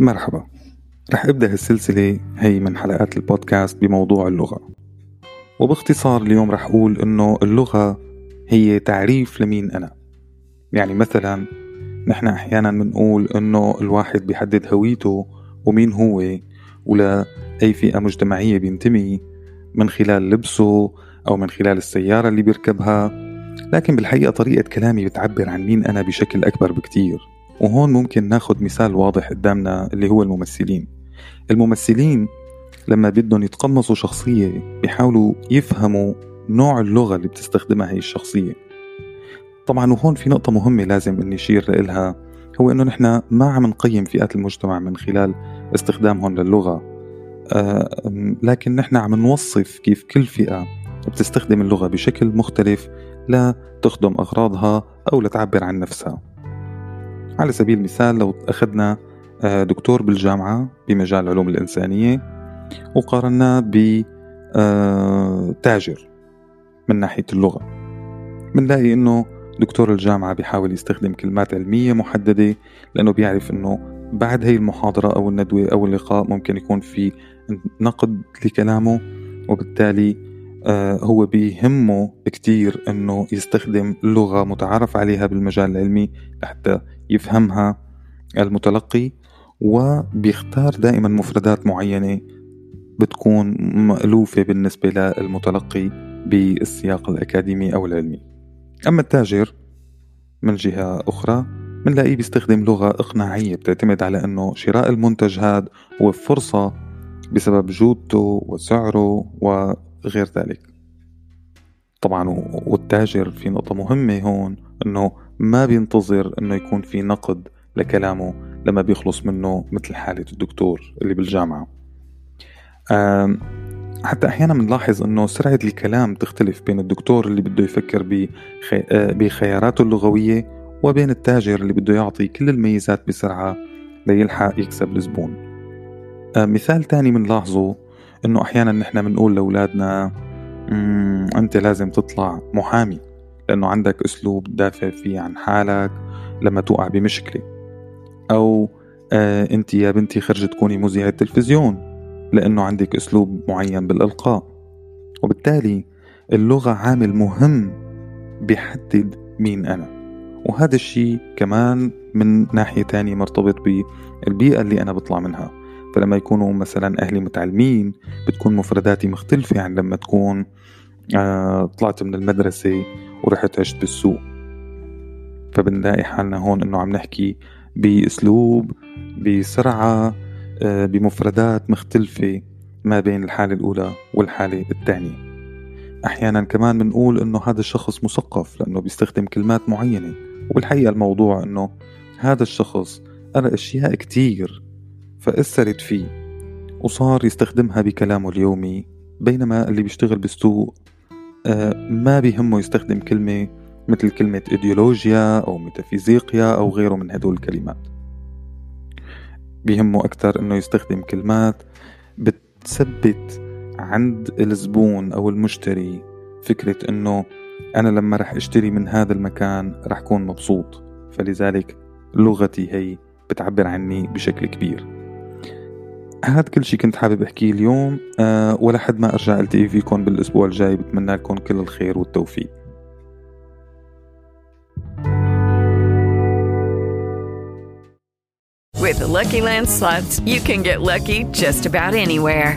مرحبا. رح أبدأ السلسلة هي من حلقات البودكاست بموضوع اللغة. وباختصار اليوم رح أقول إنه اللغة هي تعريف لمين أنا. يعني مثلا نحن أحيانا بنقول إنه الواحد بيحدد هويته ومين هو ولا أي فئة مجتمعية بينتمي من خلال لبسه أو من خلال السيارة اللي بيركبها. لكن بالحقيقة طريقة كلامي بتعبر عن مين أنا بشكل أكبر بكتير. وهون ممكن ناخد مثال واضح قدامنا اللي هو الممثلين. الممثلين لما بدهم يتقمصوا شخصية بيحاولوا يفهموا نوع اللغة اللي بتستخدمها هي الشخصية. طبعا وهون في نقطة مهمة لازم إني أشير لها هو إنه نحن ما عم نقيم فئات المجتمع من خلال استخدامهم للغة. آه لكن نحن عم نوصف كيف كل فئة بتستخدم اللغة بشكل مختلف لا تخدم أغراضها أو لتعبر عن نفسها. على سبيل المثال لو أخذنا آه، دكتور بالجامعة بمجال العلوم الإنسانية وقارناه بتاجر آه، من ناحية اللغة. بنلاقي إنه دكتور الجامعة بيحاول يستخدم كلمات علمية محددة لأنه بيعرف إنه بعد هي المحاضرة أو الندوة أو اللقاء ممكن يكون في نقد لكلامه وبالتالي هو بيهمه كتير إنه يستخدم لغة متعارف عليها بالمجال العلمي لحتى يفهمها المتلقي وبيختار دائما مفردات معينة بتكون مألوفة بالنسبة للمتلقي بالسياق الأكاديمي أو العلمي. أما التاجر من جهة أخرى بنلاقيه بيستخدم لغة إقناعية بتعتمد على أنه شراء المنتج هذا هو فرصة بسبب جودته وسعره وغير ذلك. طبعا والتاجر في نقطة مهمة هون أنه ما بينتظر أنه يكون في نقد لكلامه لما بيخلص منه مثل حالة الدكتور اللي بالجامعة. حتى أحيانا بنلاحظ أنه سرعة الكلام تختلف بين الدكتور اللي بده يفكر آه، بخياراته اللغوية وبين التاجر اللي بده يعطي كل الميزات بسرعة ليلحق يكسب الزبون. مثال تاني بنلاحظه أنه أحيانا نحن بنقول لأولادنا أنت لازم تطلع محامي لأنه عندك أسلوب تدافع فيه عن حالك لما توقع بمشكلة. أو آه أنت يا بنتي خرجت تكوني مذيعة تلفزيون لأنه عندك أسلوب معين بالإلقاء. وبالتالي اللغة عامل مهم بيحدد مين أنا. وهذا الشيء كمان من ناحية تانية مرتبط بالبيئة اللي أنا بطلع منها. فلما يكونوا مثلا أهلي متعلمين بتكون مفرداتي مختلفة. عن لما تكون آه طلعت من المدرسة ورحت عشت بالسوق. فبنلاقي حالنا هون إنه عم نحكي بأسلوب بسرعة آه، بمفردات مختلفة ما بين الحالة الأولى والحالة الثانية. أحيانا كمان بنقول إنه هذا الشخص مثقف لأنه بيستخدم كلمات معينة. وبالحقيقة الموضوع إنه هذا الشخص قرأ أشياء كتير. فأثرت فيه وصار يستخدمها بكلامه اليومي بينما اللي بيشتغل بالسوق آه، ما بيهمه يستخدم كلمة مثل كلمة إيديولوجيا أو ميتافيزيقيا أو غيره من هدول الكلمات. بيهمه أكثر إنه يستخدم كلمات بتثبت عند الزبون أو المشتري فكرة إنه أنا لما رح أشتري من هذا المكان رح كون مبسوط فلذلك لغتي هي بتعبر عني بشكل كبير. هذا كل شيء كنت حابب أحكيه اليوم أه ولحد ما أرجع التقي فيكم بالأسبوع الجاي بتمنى لكم كل الخير والتوفيق With the Lucky Land slots, you can get lucky just about anywhere.